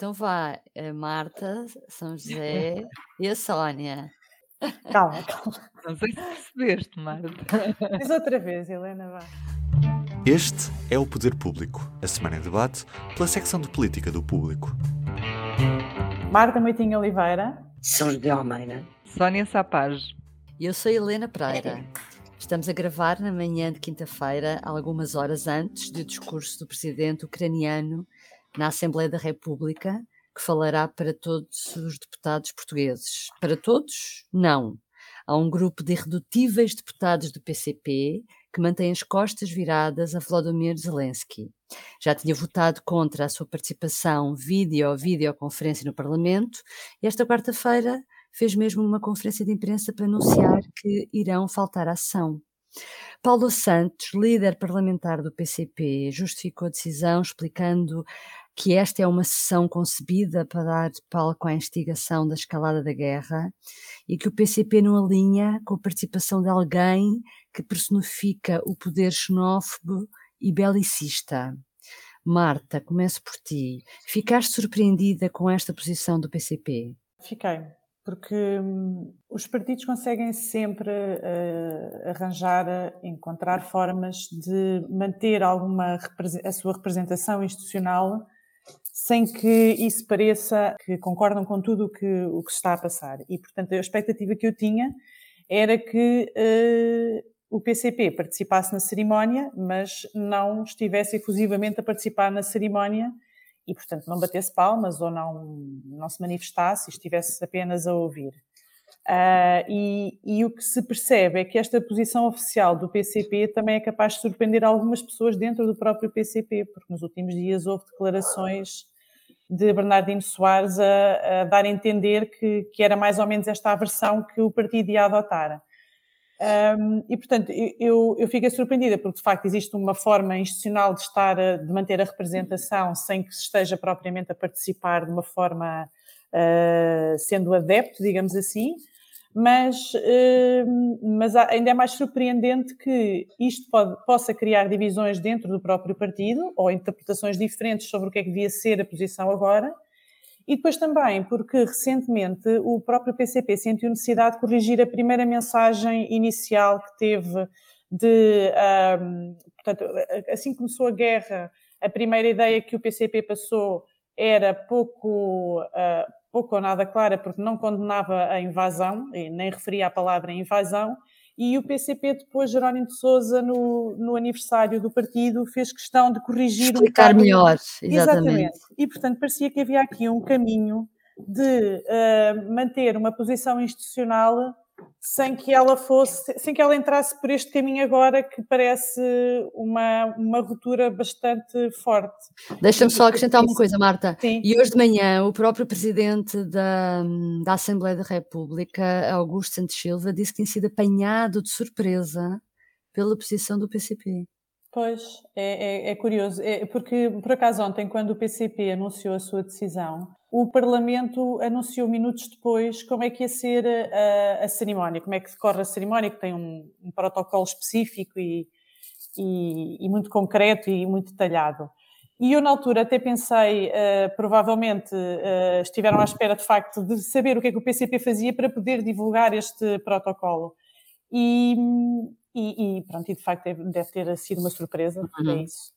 Então vá, a Marta, São José e a Sónia. Calma, calma. Não sei se percebeste, Marta. Diz outra vez, Helena, vá. Este é o Poder Público, a semana em debate pela secção de política do Público. Marta Moitinho Oliveira. São José Almeida. Sónia Sapaz. E eu sou Helena Pereira. Estamos a gravar na manhã de quinta-feira, algumas horas antes do discurso do presidente ucraniano na Assembleia da República, que falará para todos os deputados portugueses. Para todos? Não. Há um grupo de irredutíveis deputados do PCP que mantém as costas viradas a Volodymyr Zelensky. Já tinha votado contra a sua participação vídeo-videoconferência no Parlamento e esta quarta-feira fez mesmo uma conferência de imprensa para anunciar que irão faltar à ação. Paulo Santos, líder parlamentar do PCP, justificou a decisão explicando que esta é uma sessão concebida para dar palco à instigação da escalada da guerra e que o PCP não alinha com a participação de alguém que personifica o poder xenófobo e belicista. Marta, começo por ti. Ficaste surpreendida com esta posição do PCP? Fiquei, porque hum, os partidos conseguem sempre uh, arranjar, encontrar formas de manter alguma a sua representação institucional sem que isso pareça que concordam com tudo o que, o que se está a passar. E, portanto, a expectativa que eu tinha era que uh, o PCP participasse na cerimónia, mas não estivesse efusivamente a participar na cerimónia e, portanto, não batesse palmas ou não, não se manifestasse e estivesse apenas a ouvir. Uh, e, e, o que se percebe é que esta posição oficial do PCP também é capaz de surpreender algumas pessoas dentro do próprio PCP, porque nos últimos dias houve declarações de Bernardino Soares a, a dar a entender que, que, era mais ou menos esta a versão que o partido ia adotar. Um, e, portanto, eu, eu fiquei surpreendida porque, de facto, existe uma forma institucional de estar, de manter a representação sem que se esteja propriamente a participar de uma forma uh, sendo adepto, digamos assim, mas, uh, mas ainda é mais surpreendente que isto pode, possa criar divisões dentro do próprio partido ou interpretações diferentes sobre o que é que devia ser a posição agora. E depois também porque recentemente o próprio PCP sentiu necessidade de corrigir a primeira mensagem inicial que teve de, um, portanto, assim começou a guerra, a primeira ideia que o PCP passou era pouco, uh, pouco ou nada clara, porque não condenava a invasão, nem referia a palavra invasão, e o PCP depois, Jerónimo de Sousa, no, no aniversário do partido, fez questão de corrigir Explicar um melhor, exatamente. exatamente. E, portanto, parecia que havia aqui um caminho de uh, manter uma posição institucional sem que ela fosse, sem que ela entrasse por este caminho agora que parece uma, uma ruptura bastante forte. Deixa-me só acrescentar uma coisa, Marta. Sim. E hoje de manhã o próprio presidente da, da Assembleia da República, Augusto Santos Silva, disse que tinha sido apanhado de surpresa pela posição do PCP. Pois, é, é, é curioso, é, porque por acaso ontem, quando o PCP anunciou a sua decisão, o Parlamento anunciou minutos depois como é que ia ser a, a cerimónia, como é que decorre a cerimónia, que tem um, um protocolo específico e, e, e, muito concreto e muito detalhado. E eu, na altura, até pensei, uh, provavelmente uh, estiveram à espera, de facto, de saber o que é que o PCP fazia para poder divulgar este protocolo. E, e, e pronto, e de facto deve, deve, ter sido uma surpresa, uhum. é isso.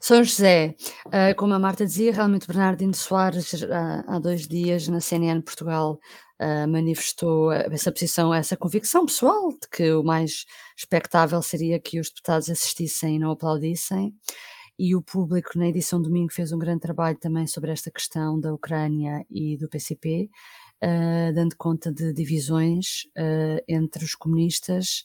São José, uh, como a Marta dizia, realmente Bernardino Soares, uh, há dois dias na CNN Portugal, uh, manifestou essa posição, essa convicção pessoal de que o mais expectável seria que os deputados assistissem e não aplaudissem. E o público, na edição domingo, fez um grande trabalho também sobre esta questão da Ucrânia e do PCP uh, dando conta de divisões uh, entre os comunistas,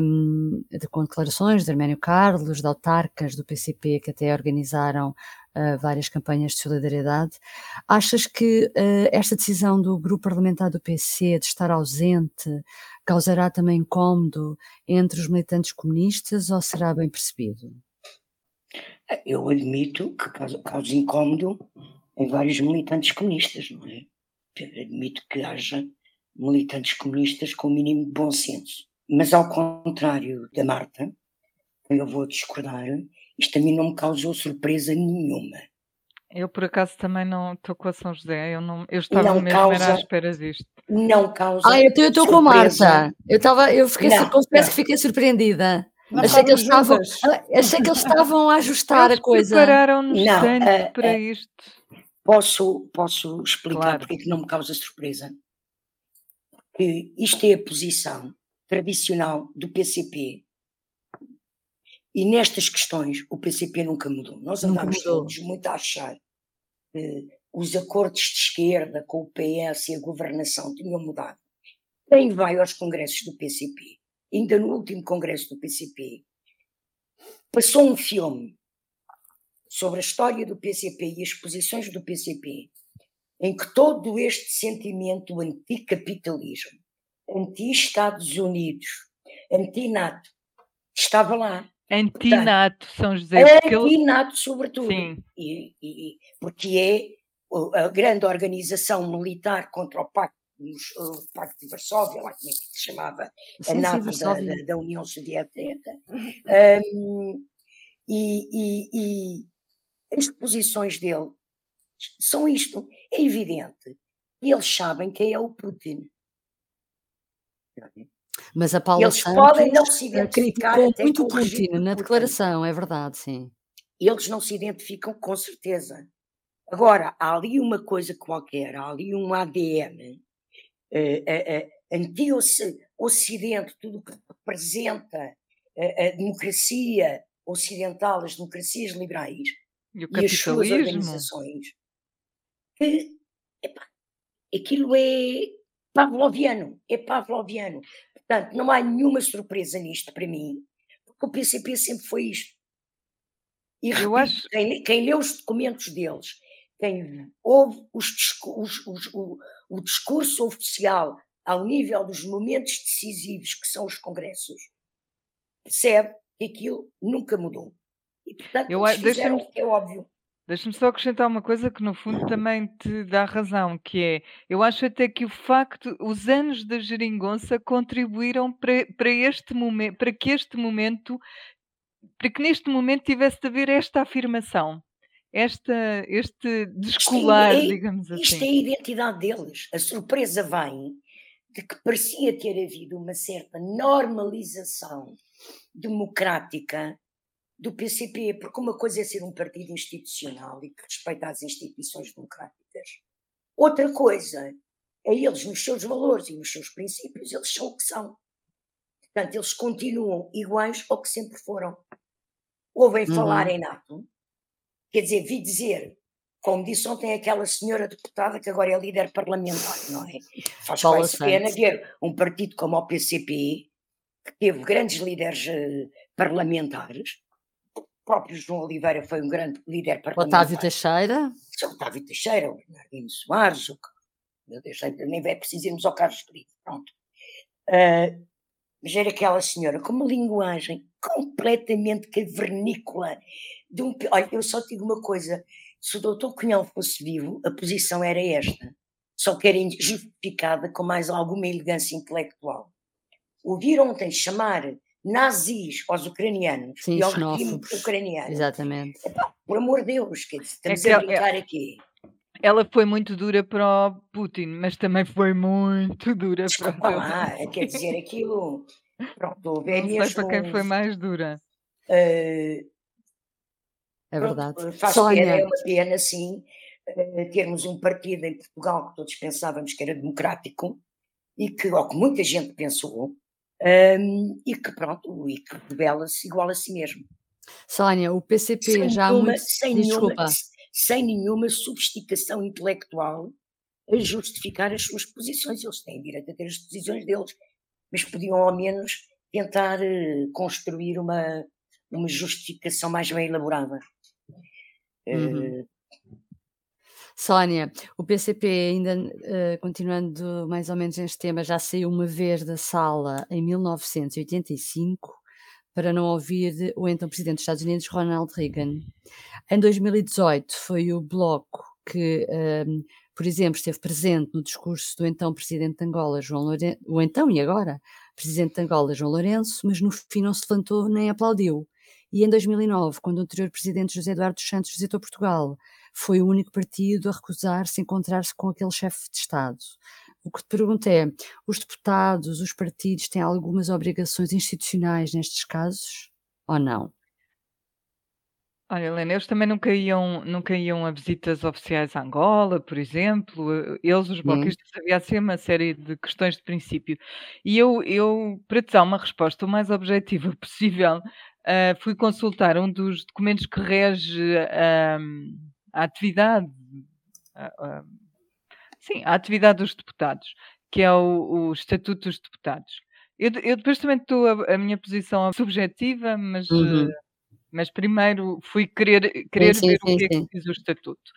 um, de, com declarações de Arménio Carlos, de autarcas do PCP, que até organizaram Uh, várias campanhas de solidariedade. Achas que uh, esta decisão do grupo parlamentar do PC de estar ausente causará também incómodo entre os militantes comunistas ou será bem percebido? Eu admito que causa incómodo em vários militantes comunistas, não é? Admito que haja militantes comunistas com o mínimo de bom senso. Mas ao contrário da Marta, eu vou discordar, isto a mim não me causou surpresa nenhuma. Eu, por acaso, também não estou com a São José. Eu, não, eu estava Não mesmo era à causa- espera disto. Não causa. Ah, eu estou com a. Marta. Eu, tava, eu fiquei, Não, confesso não. que fiquei surpreendida. Nós Achei que, eles estavam, juntas. achei que eles estavam a ajustar Eles a coisa. prepararam-nos tanto eh, para eh, isto. Posso, posso explicar Claro. porque é que não me causa surpresa? Que isto é a posição tradicional do PCP. E nestas questões o PCP nunca mudou. Nós andámos todos muito a achar que os acordos de esquerda com o PS e a governação tinham mudado. Quem vai aos congressos do PCP, ainda no último congresso do PCP, passou um filme sobre a história do PCP e as posições do PCP, em que todo este sentimento anticapitalismo, anti-Estados Unidos, anti-NATO, estava lá. Antinato, São José. Anti-NATO, sobretudo. Sim, E, e- porque é a grande organização militar contra o Pacto, o Pacto de Varsóvia, lá como é que se chamava, a Sim, sim, nave da, da- da União Soviética. E, e- e as posições dele são isto. É evidente. E eles sabem quem é o Putin. Mas a Paula Eles podem não Santos se eh, identificar criticou muito com o Putin na Putin. declaração, é verdade, sim. eles não se identificam com certeza. Agora, há ali uma coisa qualquer, há ali um ADN eh, eh, eh, anti-Ocidente, tudo o que representa eh, a democracia ocidental, as democracias liberais e o e as suas organizações, que epá, aquilo é pavloviano, é pavloviano. Portanto, não há nenhuma surpresa nisto para mim, porque o PCP sempre foi isto. E Eu repito, acho- quem, quem lê os documentos deles, quem ouve os os- os- o, o discurso oficial ao nível dos momentos decisivos que são os congressos, percebe que aquilo nunca mudou. E, portanto, Eu a- eles fizeram deixa-me- o que é óbvio. Deixa-me só acrescentar uma coisa que no fundo também te dá razão, que é, eu acho até que o facto, os anos da geringonça contribuíram para, para este momento, para que este momento, para que neste momento tivesse de haver esta afirmação, esta, este descolar, é- digamos Isto é assim. a identidade deles. A surpresa vem de que parecia ter havido uma certa normalização democrática do PCP, porque uma coisa é ser um partido institucional e que respeita as instituições democráticas. Outra coisa é eles, nos seus valores e nos seus princípios, eles são o que são. Portanto, eles continuam iguais ao que sempre foram. Ouvem Uhum. falar em NATO, quer dizer, vi dizer, como disse ontem aquela senhora deputada que agora é líder parlamentar, não é? Faz quase pena ver um partido como o PCP, que teve grandes líderes eh, parlamentares, o próprio João Oliveira foi um grande líder O parlamentar. Otávio Teixeira, São Otávio Teixeira, o Bernardino Soares, o, meu Deus, nem é preciso irmos ao Carlos Brito, pronto. Ah, mas era aquela senhora com uma linguagem completamente cavernícola. De um, olha, eu só digo uma coisa: se o doutor Cunhal fosse vivo, a posição era esta, só que era justificada com mais alguma elegância intelectual. Ouvir ontem chamar nazis aos ucranianos Sim, e ao regime ucraniano, exatamente. por amor de Deus, quer dizer, estamos que a ela- brincar aqui. Ela foi muito dura para o Putin, mas também foi muito dura para Desculpa o lá, quer dizer, aquilo. Pronto, é Não sei mesmo. para quem foi mais dura. eh, É pronto, verdade. eh, faz pena, é uma pena, sim, eh, termos um partido em Portugal que todos pensávamos que era democrático e que, ou que muita gente pensou, ehm, e que, pronto, e que revela-se igual a si mesmo. Sónia, o PCP Sem já nenhuma, muito. sem, Diz, nenhuma, Desculpa. sem nenhuma sofisticação intelectual a justificar as suas posições. Eles têm direito a ter as posições deles, mas podiam ao menos tentar eh, construir uma, uma justificação mais bem elaborada. Eh, Uhum. Sónia, o PCP, ainda eh, continuando mais ou menos neste tema, já saiu uma vez da sala em 1985 para não ouvir o então Presidente dos Estados Unidos, Ronald Reagan. Em 2018 foi o Bloco que, ehm, por exemplo, esteve presente no discurso do então Presidente de Angola, João Lourenço, o então e agora Presidente de Angola, João Lourenço, mas no fim não se levantou nem aplaudiu. E em 2009, quando o anterior Presidente José Eduardo dos Santos visitou Portugal, foi o único partido a recusar-se a encontrar-se com aquele chefe de Estado. O que te pergunto é: os deputados, os partidos têm algumas obrigações institucionais nestes casos ou não? Olha, Helena, eles também nunca iam, nunca iam a visitas oficiais a Angola, por exemplo. Eles, os bloquistas, havia assim uma série de questões de princípio. E eu, eu para te dar uma resposta o mais objetiva possível, uh, fui consultar um dos documentos que rege uh, a atividade, uh, sim, a atividade dos deputados, que é o, o Estatuto dos Deputados. Eu, eu depois também estou a, a minha posição subjetiva, mas uhum mas primeiro fui querer, querer sim, ver sim, o que é que diz o Estatuto.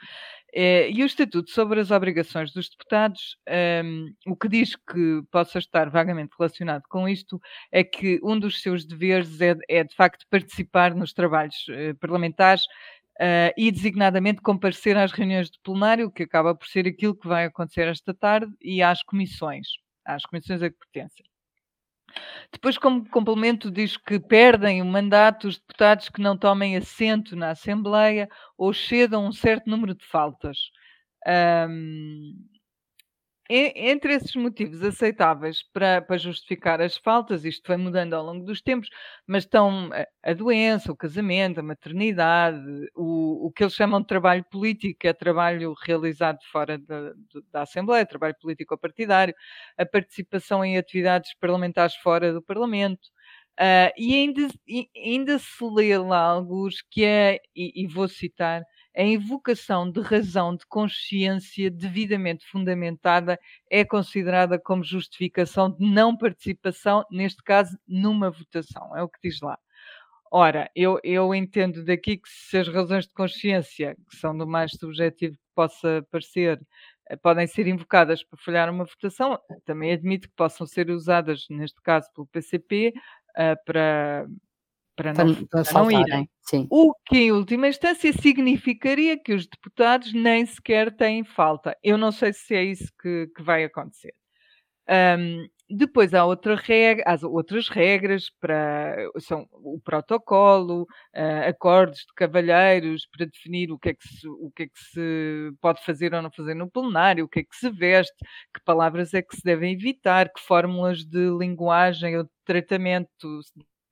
Eh, e o Estatuto sobre as obrigações dos deputados, ehm, o que diz que possa estar vagamente relacionado com isto é que um dos seus deveres é, é de facto participar nos trabalhos uh, parlamentares uh, e designadamente comparecer às reuniões de plenário, que acaba por ser aquilo que vai acontecer esta tarde, e às comissões, às comissões a que pertencem. Depois, como complemento, diz que perdem o mandato os deputados que não tomem assento na Assembleia ou cedam um certo número de faltas. Um, entre esses motivos aceitáveis para, para, justificar as faltas, isto foi mudando ao longo dos tempos, mas estão a, a doença, o casamento, a maternidade, o, o, que eles chamam de trabalho político, é trabalho realizado fora da, da Assembleia, trabalho político partidário, a participação em atividades parlamentares fora do Parlamento. Uh, e ainda, ainda se lê lá alguns que é, e, e vou citar, a invocação de razão de consciência devidamente fundamentada é considerada como justificação de não participação, neste caso, numa votação. É o que diz lá. Ora, eu, eu entendo daqui que se as razões de consciência, que são do mais subjetivo que possa parecer, eh, podem ser invocadas para falhar uma votação, também admito que possam ser usadas, neste caso, pelo PCP, eh, para, para não, para, para não irem. Sim. O que, em última instância, significaria que os deputados nem sequer têm falta. Eu não sei se é isso que, que vai acontecer. Um, depois há outra regra, há outras regras para são o protocolo, uh, acordos de cavalheiros para definir o que, é que se, o que é que se pode fazer ou não fazer no plenário, o que é que se veste, que palavras é que se devem evitar, que fórmulas de linguagem ou de tratamento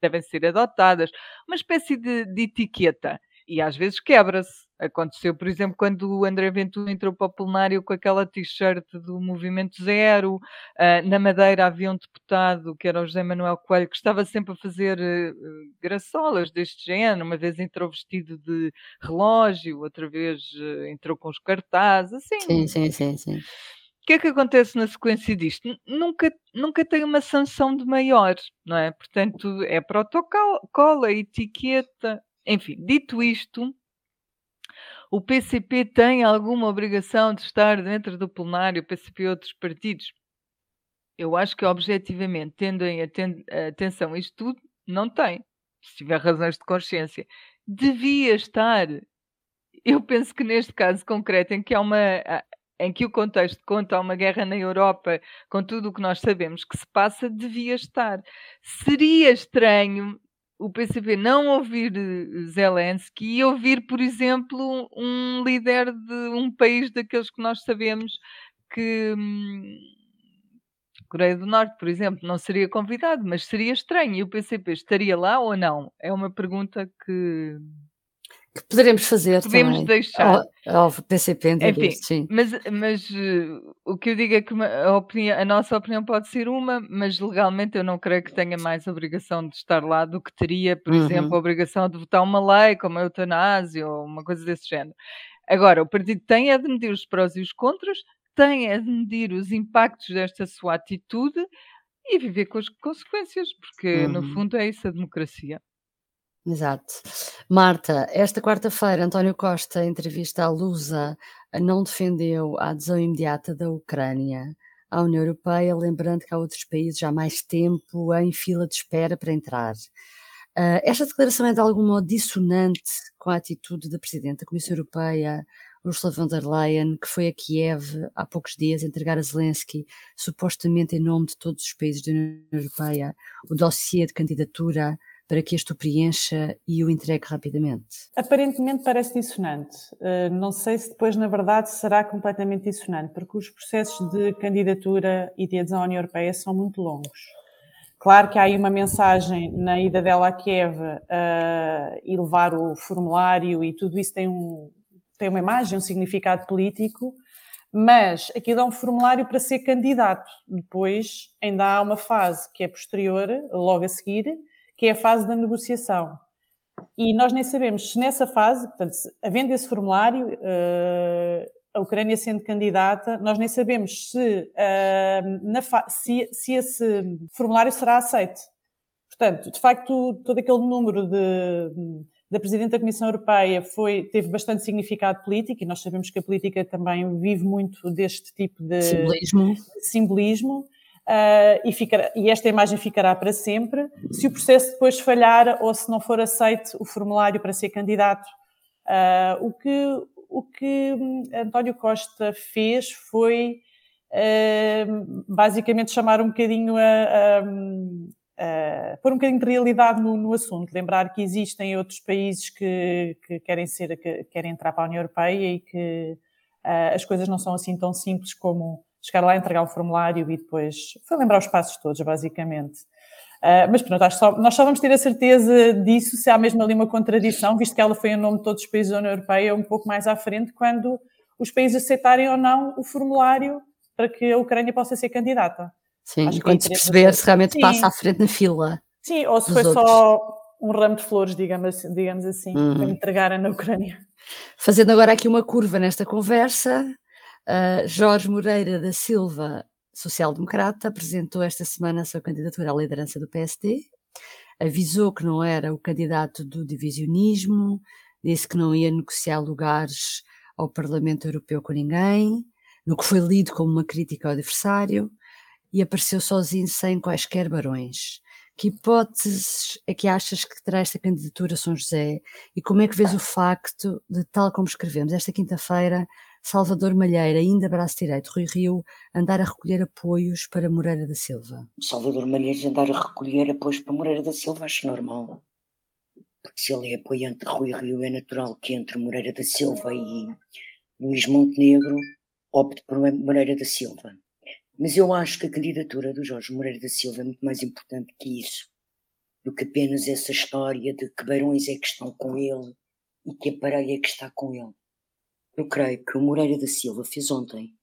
devem ser adotadas, uma espécie de, de etiqueta. E às vezes quebra-se. Aconteceu, por exemplo, quando o André Ventura entrou para o plenário com aquela t-shirt do Movimento Zero. Uh, na Madeira havia um deputado, que era o José Manuel Coelho, que estava sempre a fazer uh, graçolas deste género. Uma vez entrou vestido de relógio, outra vez uh, entrou com os cartazes, assim. Sim, sim, sim, sim. O que é que acontece na sequência disto? Nunca, nunca tem uma sanção de maior, não é? Portanto, é protocolo, etiqueta, enfim. Dito isto, o PCP tem alguma obrigação de estar dentro do plenário, o PCP e outros partidos? Eu acho que, objetivamente, tendo em atenção isto tudo, não tem. Se tiver razões de consciência. Devia estar. Eu penso que neste caso concreto, em que há uma em que o contexto conta uma guerra na Europa, com tudo o que nós sabemos que se passa, devia estar. Seria estranho o PCP não ouvir eh, Zelensky e ouvir, por exemplo, um líder de um país daqueles que nós sabemos que. Hum, Coreia do Norte, por exemplo, não seria convidado, mas seria estranho. E o PCP estaria lá ou não? É uma pergunta que que poderemos fazer Podemos também deixar. Ao, ao PCP Enfim, sim. Mas, mas uh, o que eu digo é que a, opinião, a, nossa opinião pode ser uma, mas legalmente eu não creio que tenha mais obrigação de estar lá do que teria, por uhum. exemplo, a obrigação de votar uma lei como a eutanásia ou uma coisa desse género. Agora, o partido tem é de medir os prós e os contras, tem é de medir os impactos desta sua atitude e viver com as consequências, porque uhum. no fundo é isso a democracia. Exato. Marta, esta quarta-feira, António Costa, em entrevista à Lusa, não defendeu a adesão imediata da Ucrânia à União Europeia, lembrando que há outros países há mais tempo em fila de espera para entrar. Uh, esta declaração é de algum modo dissonante com a atitude da Presidente da Comissão Europeia, Ursula von der Leyen, que foi a Kiev há poucos dias entregar a Zelensky, supostamente em nome de todos os países da União Europeia, o dossiê de candidatura para que este o preencha e o entregue rapidamente? Aparentemente parece dissonante. Uh, não sei se depois, na verdade, será completamente dissonante, porque os processos de candidatura e de adesão à União Europeia são muito longos. Claro que há aí uma mensagem na ida dela a Kiev uh, e levar o formulário e tudo isso tem, um, tem uma imagem, um significado político, mas aquilo é um formulário para ser candidato. Depois ainda há uma fase que é posterior, logo a seguir, que é a fase da negociação. E nós nem sabemos se nessa fase, portanto, havendo esse formulário, uh, a Ucrânia sendo candidata, nós nem sabemos se, uh, se, se esse formulário será aceito. Portanto, de facto, todo aquele número de da Presidente da Comissão Europeia foi, teve bastante significado político e nós sabemos que a política também vive muito deste tipo de simbolismo. simbolismo uh, e, e esta imagem ficará para sempre. Se o processo depois falhar ou se não for aceito o formulário para ser candidato, uh, o, que, o que António Costa fez foi uh, basicamente chamar um bocadinho a, a pôr um bocadinho de realidade no, no, assunto, lembrar que existem outros países que, que querem ser, que querem entrar para a União Europeia e que as coisas não são assim tão simples como chegar lá, entregar um formulário e depois foi lembrar os passos todos, basicamente. Uh, mas pronto, só, nós só vamos ter a certeza disso se há mesmo ali uma contradição, visto que ela foi em nome de todos os países da União Europeia, um pouco mais à frente, quando os países aceitarem ou não o formulário para que a Ucrânia possa ser candidata. Sim, Acho quando se perceber se realmente sim. passa à frente na fila. Sim, ou se foi outros. só um ramo de flores, digamos, digamos assim, uhum. para entregarem na Ucrânia. Fazendo agora aqui uma curva nesta conversa, uh, Jorge Moreira da Silva, social-democrata, apresentou esta semana a sua candidatura à liderança do PSD, avisou que não era o candidato do divisionismo, disse que não ia negociar lugares ao Parlamento Europeu com ninguém, no que foi lido como uma crítica ao adversário, e apareceu sozinho sem quaisquer barões. Que hipóteses é que achas que terá esta candidatura São José e como é que vês o facto de, tal como escrevemos esta quinta-feira, Salvador Malheira, ainda braço direito, Rui Rio, andar a recolher apoios para Moreira da Silva? Salvador Malheira andar a recolher apoios para Moreira da Silva acho normal. Porque se ele é apoiante de Rui Rio, é natural que entre Moreira da Silva e Luís Montenegro opte por Moreira da Silva. Mas eu acho que a candidatura do Jorge Moreira da Silva é muito mais importante que isso, do que apenas essa história de que barões é que estão com ele e que aparelho é que está com ele. Eu creio que o Moreira da Silva fez ontem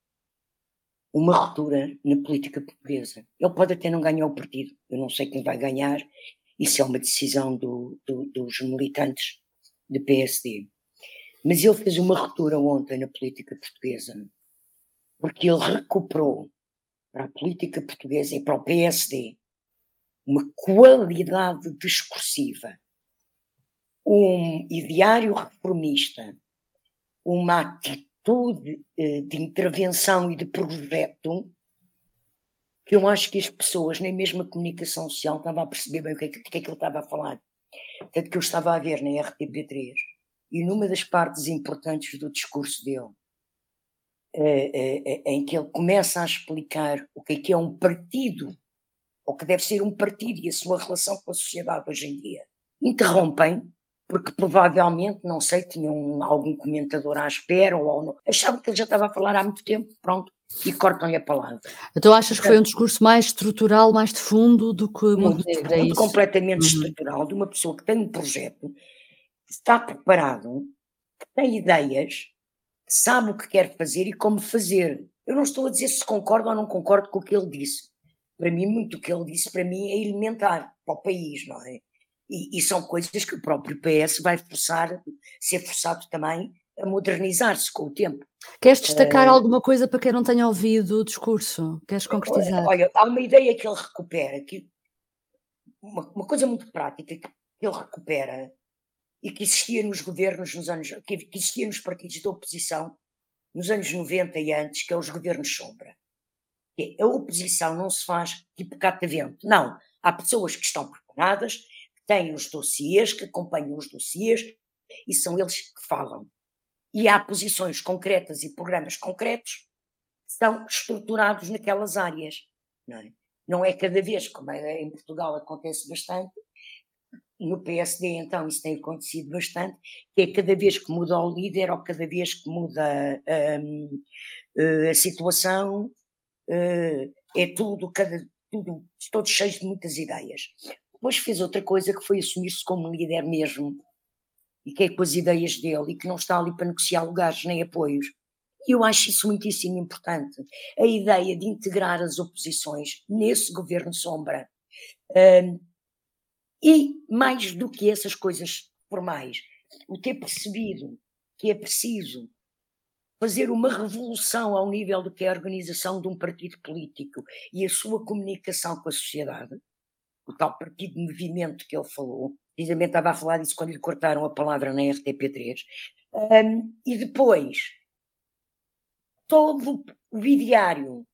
uma ruptura na política portuguesa. Ele pode até não ganhar o partido, eu não sei quem vai ganhar, isso é uma decisão do, do, dos militantes do PSD. Mas ele fez uma ruptura ontem na política portuguesa, porque ele recuperou para a política portuguesa e para o PSD uma qualidade discursiva, um ideário reformista, uma atitude eh, de intervenção e de projeto que eu acho que as pessoas, nem mesmo a comunicação social, estavam a perceber bem o que é que, que, é que ele estava a falar. Tanto que eu estava a ver na RTP3 e numa das partes importantes do discurso dele, eh, eh, em que ele começa a explicar o que é que é um partido, ou que deve ser um partido e a sua relação com a sociedade hoje em dia. Interrompem, porque provavelmente, não sei, tinham algum comentador à espera ou não, achavam que ele já estava a falar há muito tempo, pronto, e cortam-lhe a palavra. Então achas que foi um discurso mais estrutural, mais de fundo do que muito, muito, muito completamente uhum. estrutural, de uma pessoa que tem um projeto, que está preparado, que tem ideias, sabe o que quer fazer e como fazer. Eu não estou a dizer se concordo ou não concordo com o que ele disse. Para mim, muito o que ele disse, para mim, é elementar para o país, não é? E, e são coisas que o próprio PS vai forçar, ser forçado também a modernizar-se com o tempo. Queres destacar uh, alguma coisa para quem não tenha ouvido o discurso? Queres concretizar? Olha, há uma ideia que ele recupera, que, uma, uma coisa muito prática que ele recupera, e que existia nos governos nos anos que existia nos partidos da oposição nos anos 90 e antes, que é os governos sombra. A oposição não se faz tipo catavento. Não. Há pessoas que estão preparadas, têm os dossiês, que acompanham os dossiês, e são eles que falam. E há posições concretas e programas concretos que são estruturados naquelas áreas. Não é, não é cada vez, como é em Portugal acontece bastante, no PSD, então, isso tem acontecido bastante, que é cada vez que muda o líder ou cada vez que muda um, uh, a situação, uh, é tudo, cada, tudo, todos cheios de muitas ideias. Depois fez outra coisa que foi assumir-se como líder mesmo, e que é com as ideias dele, e que não está ali para negociar lugares nem apoios. E eu acho isso muitíssimo importante. A ideia de integrar as oposições nesse governo sombra. Um, e mais do que essas coisas formais, o ter percebido que é preciso fazer uma revolução ao nível do que é a organização de um partido político e a sua comunicação com a sociedade, o tal partido de movimento que ele falou, precisamente estava a falar disso quando lhe cortaram a palavra na RTP3, um, e depois todo o ideário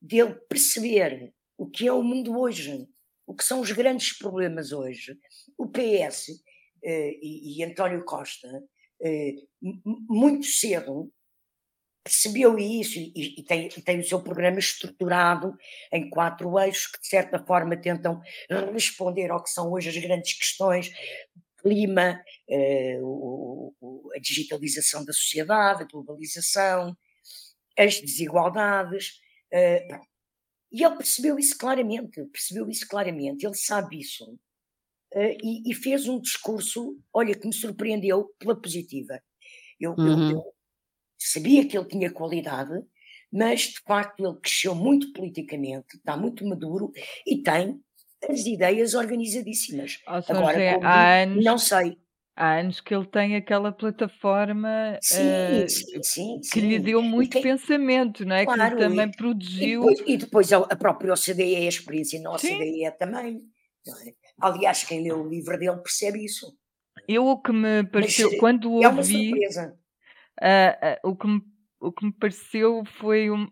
dele perceber o que é o mundo hoje, o que são os grandes problemas hoje, o PS eh, e, e, António Costa, eh, muito cedo, percebeu isso e, e, tem, e, tem, o seu programa estruturado em quatro eixos que, de certa forma, tentam responder ao que são hoje as grandes questões. Clima, eh, o, o, a digitalização da sociedade, a globalização, as desigualdades. Uh, e ele percebeu isso claramente, percebeu isso claramente, ele sabe isso. Uh, e, e, fez um discurso, olha, que me surpreendeu pela positiva. Eu, uhum. eu sabia que ele tinha qualidade, mas de facto ele cresceu muito politicamente, está muito maduro e tem as ideias organizadíssimas. Agora, é, como, anos, não sei. Há anos que ele tem aquela plataforma sim, uh, sim, sim, que lhe deu muito pensamento, não é? Claro, que também e, produziu. E depois, e depois a própria OCDE, a experiência na OCDE também. É? Aliás, quem leu o livro dele percebe isso. Eu o que me pareceu, Mas, quando ouvi. É uma surpresa uh, uh, o, que me, o que me pareceu foi um,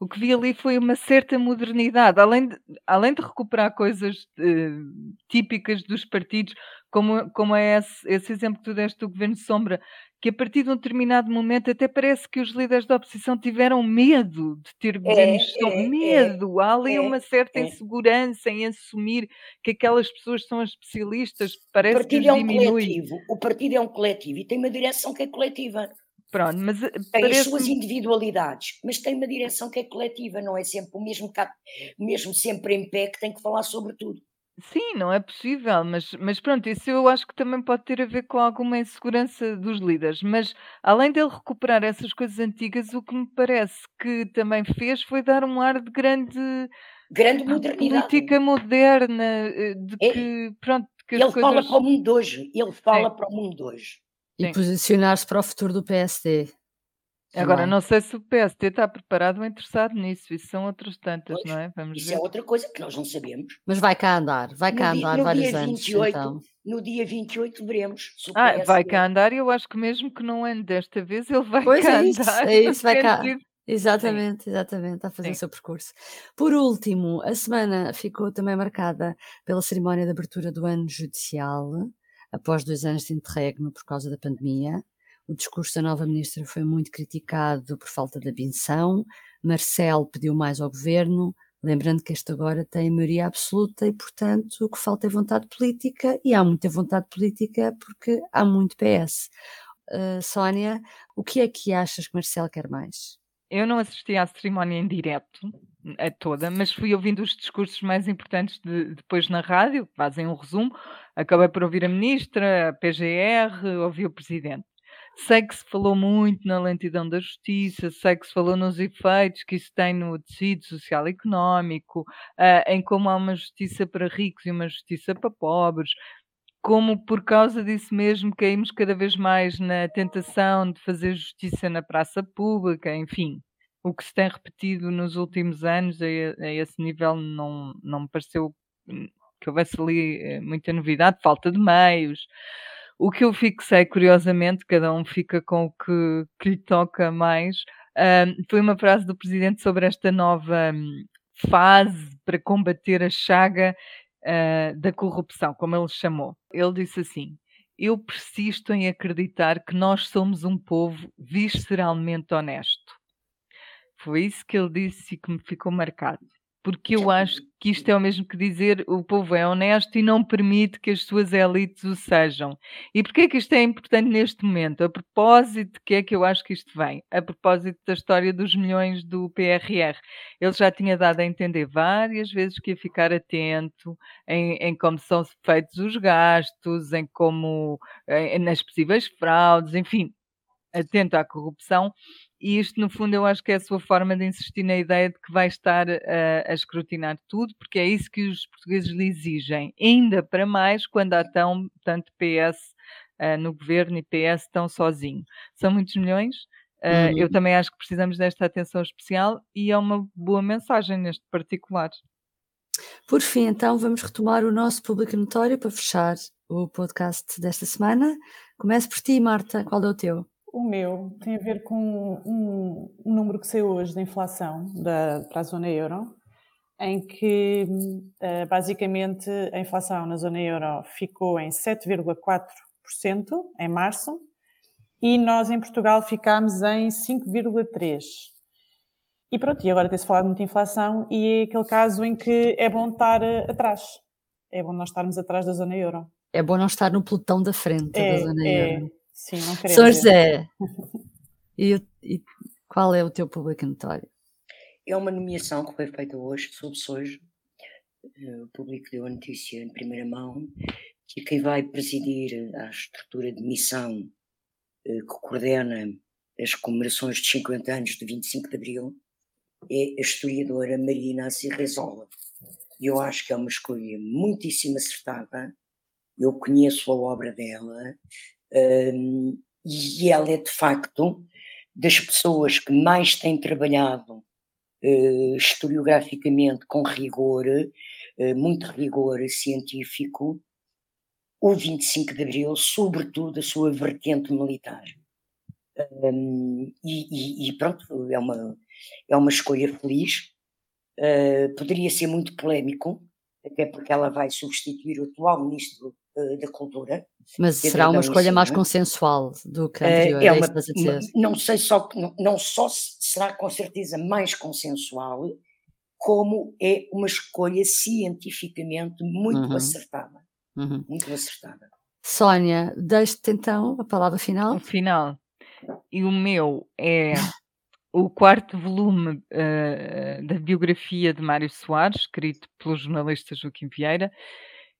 o que vi ali foi uma certa modernidade, além de, além de recuperar coisas uh, típicas dos partidos, como, como é esse, esse, exemplo que tu deste do governo Sombra, que a partir de um determinado momento até parece que os líderes da oposição tiveram medo de ter é, governos é, é, medo. Há ali é, uma certa é. insegurança em assumir que aquelas pessoas são as especialistas, parece o partido que é um diminui. coletivo, o partido é um coletivo e tem uma direção que é coletiva. Pronto, mas eh, tem as suas individualidades, mas tem uma direção que é coletiva, não é sempre o mesmo, mesmo sempre em pé que tem que falar sobre tudo. Sim, não é possível, mas, mas pronto, isso eu acho que também pode ter a ver com alguma insegurança dos líderes. Mas além dele recuperar essas coisas antigas, o que me parece que também fez foi dar um ar de grande, grande modernidade. política moderna, eh, de é. que, pronto, que ele coisas... fala para o mundo de hoje, ele fala Sim. para o mundo de hoje. E posicionar-se para o futuro do PSD. Agora, não sei se o PSD está preparado ou interessado nisso, isso são outras tantas, pois, não é? Vamos isso é ver. é outra coisa que nós não sabemos. Mas vai cá andar, vai cá no andar dia, vários 28, anos. Então. No dia 28 veremos. ah, vai cá andar e eu acho que mesmo que não ande desta vez, ele vai pois cá é isso, andar. É isso, vai cá. Exatamente, Sim. exatamente, a fazer Sim. o seu percurso. Por último, a semana ficou também marcada pela cerimónia de abertura do ano judicial, após dois anos de interregno por causa da pandemia. O discurso da nova ministra foi muito criticado por falta de abenção. Marcel pediu mais ao governo, lembrando que este agora tem maioria absoluta e, portanto, o que falta é vontade política, e há muita vontade política porque há muito PS. Uh, Sónia, o que é que achas que Marcel quer mais? Eu não assisti à cerimónia em direto, a toda, mas fui ouvindo os discursos mais importantes de, depois na rádio, que fazem um resumo. Acabei por ouvir a ministra, a PGR, ouvi o presidente. Sei que se falou muito na lentidão da justiça, sei que se falou nos efeitos que isso tem no tecido social e económico, uh, em como há uma justiça para ricos e uma justiça para pobres, como por causa disso mesmo caímos cada vez mais na tentação de fazer justiça na praça pública, enfim. O que se tem repetido nos últimos anos a, a esse nível não, não me pareceu que houvesse ali eh, muita novidade, falta de meios. O que eu fixei, curiosamente, cada um fica com o que, que lhe toca mais, foi uma frase do presidente sobre esta nova um, fase para combater a chaga uh, da corrupção, como ele chamou. Ele disse assim: Eu persisto em acreditar que nós somos um povo visceralmente honesto. Foi isso que ele disse e que me ficou marcado porque eu acho que isto é o mesmo que dizer o povo é honesto e não permite que as suas elites o sejam. E porquê é que isto é importante neste momento? A propósito de que é que eu acho que isto vem? A propósito da história dos milhões do PRR. Ele já tinha dado a entender várias vezes que ia ficar atento em, em como são feitos os gastos, em como em, nas possíveis fraudes, enfim, atento à corrupção e isto, no fundo, eu acho que é a sua forma de insistir na ideia de que vai estar a, a escrutinar tudo, porque é isso que os portugueses lhe exigem, ainda para mais quando há tão, tanto PS uh, eh, no governo e PS tão sozinho. São muitos milhões. Uh, uhum. Eu também acho que precisamos desta atenção especial e é uma boa mensagem neste particular. Por fim, então, vamos retomar o nosso público notório para fechar o podcast desta semana. Começo por ti, Marta. Qual é o teu? O meu tem a ver com um, um número que saiu hoje da inflação da, para a zona euro, em que uh, basicamente a inflação na zona euro ficou em 7,4% em março e nós em Portugal ficámos em 5,3%. E pronto, e agora tem-se falado muito de inflação e é aquele caso em que é bom estar eh, atrás. É bom nós estarmos atrás da zona euro. É bom não estar no pelotão da frente é, da zona é, euro. Sim, não queremos. São José, e, e, qual é o teu público notório? É uma nomeação que foi feita hoje, soube-se hoje, eh, o público deu a notícia em primeira mão, que quem vai presidir a estrutura de missão eh, que coordena as comemorações de 50 anos de 25 de Abril é a historiadora Maria Inácia Rezola. E eu acho que é uma escolha muitíssimo acertada. Eu conheço a obra dela, e ela é de facto das pessoas que mais têm trabalhado uh, historiograficamente com rigor, uh, muito rigor científico, o 25 de Abril, sobretudo a sua vertente militar. Um, e, e, e, pronto, é uma, é uma escolha feliz. Uh, poderia ser muito polémico, até porque ela vai substituir o atual ministro uh, da Cultura. Mas será uma escolha mais consensual do que a anterior, é, é uma, Não sei só, não, não só será com certeza mais consensual, como é uma escolha cientificamente muito uhum. acertada. Uhum. Muito acertada. Sónia, deixe-te então a palavra final. O final. E o meu é o quarto volume uh, da biografia de Mário Soares, escrito pelo jornalista Joaquim Vieira,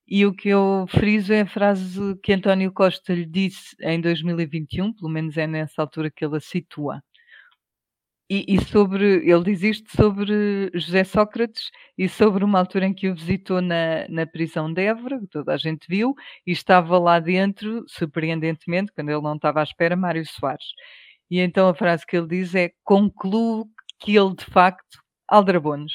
e o que eu friso é a frase que António Costa lhe disse em 2021, pelo menos é nessa altura que ele a situa. E, e, sobre, ele diz isto sobre José Sócrates e sobre uma altura em que o visitou na, na prisão de Évora, que toda a gente viu, e estava lá dentro, surpreendentemente, quando ele não estava à espera, Mário Soares. E então a frase que ele diz é: concluo que ele de facto aldrabou-nos.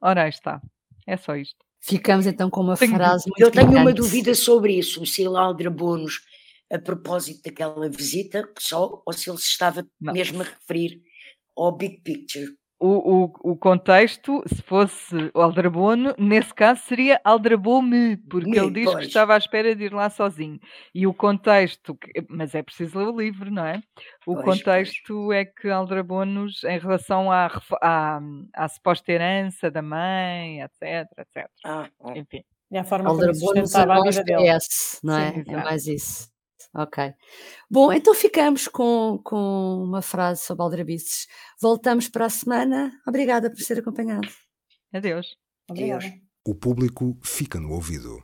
Ora, aí está. É só isto. Ficamos então com uma tenho, frase muito Eu tenho uma dúvida sobre isso, se ele aldrabou-nos a propósito daquela visita só, ou se ele se estava Não. mesmo a referir ao big picture o, o, o contexto, se fosse o Aldrabono, nesse caso seria Aldrabou-me, porque Me, ele diz pois. que estava à espera de ir lá sozinho. E o contexto, mas é preciso ler o livro, não é? O pois, contexto pois. é que Aldrabonos, em relação à, à, à suposta herança da mãe, etc, etc. Ah, Enfim. E a forma como sustentava a vida dele. não é? Sim, é mais isso. Ok. Bom, então ficamos com, com uma frase sobre aldrabices. Voltamos para a semana. Obrigada por ser acompanhado. Adeus. Obrigada. O público fica no ouvido.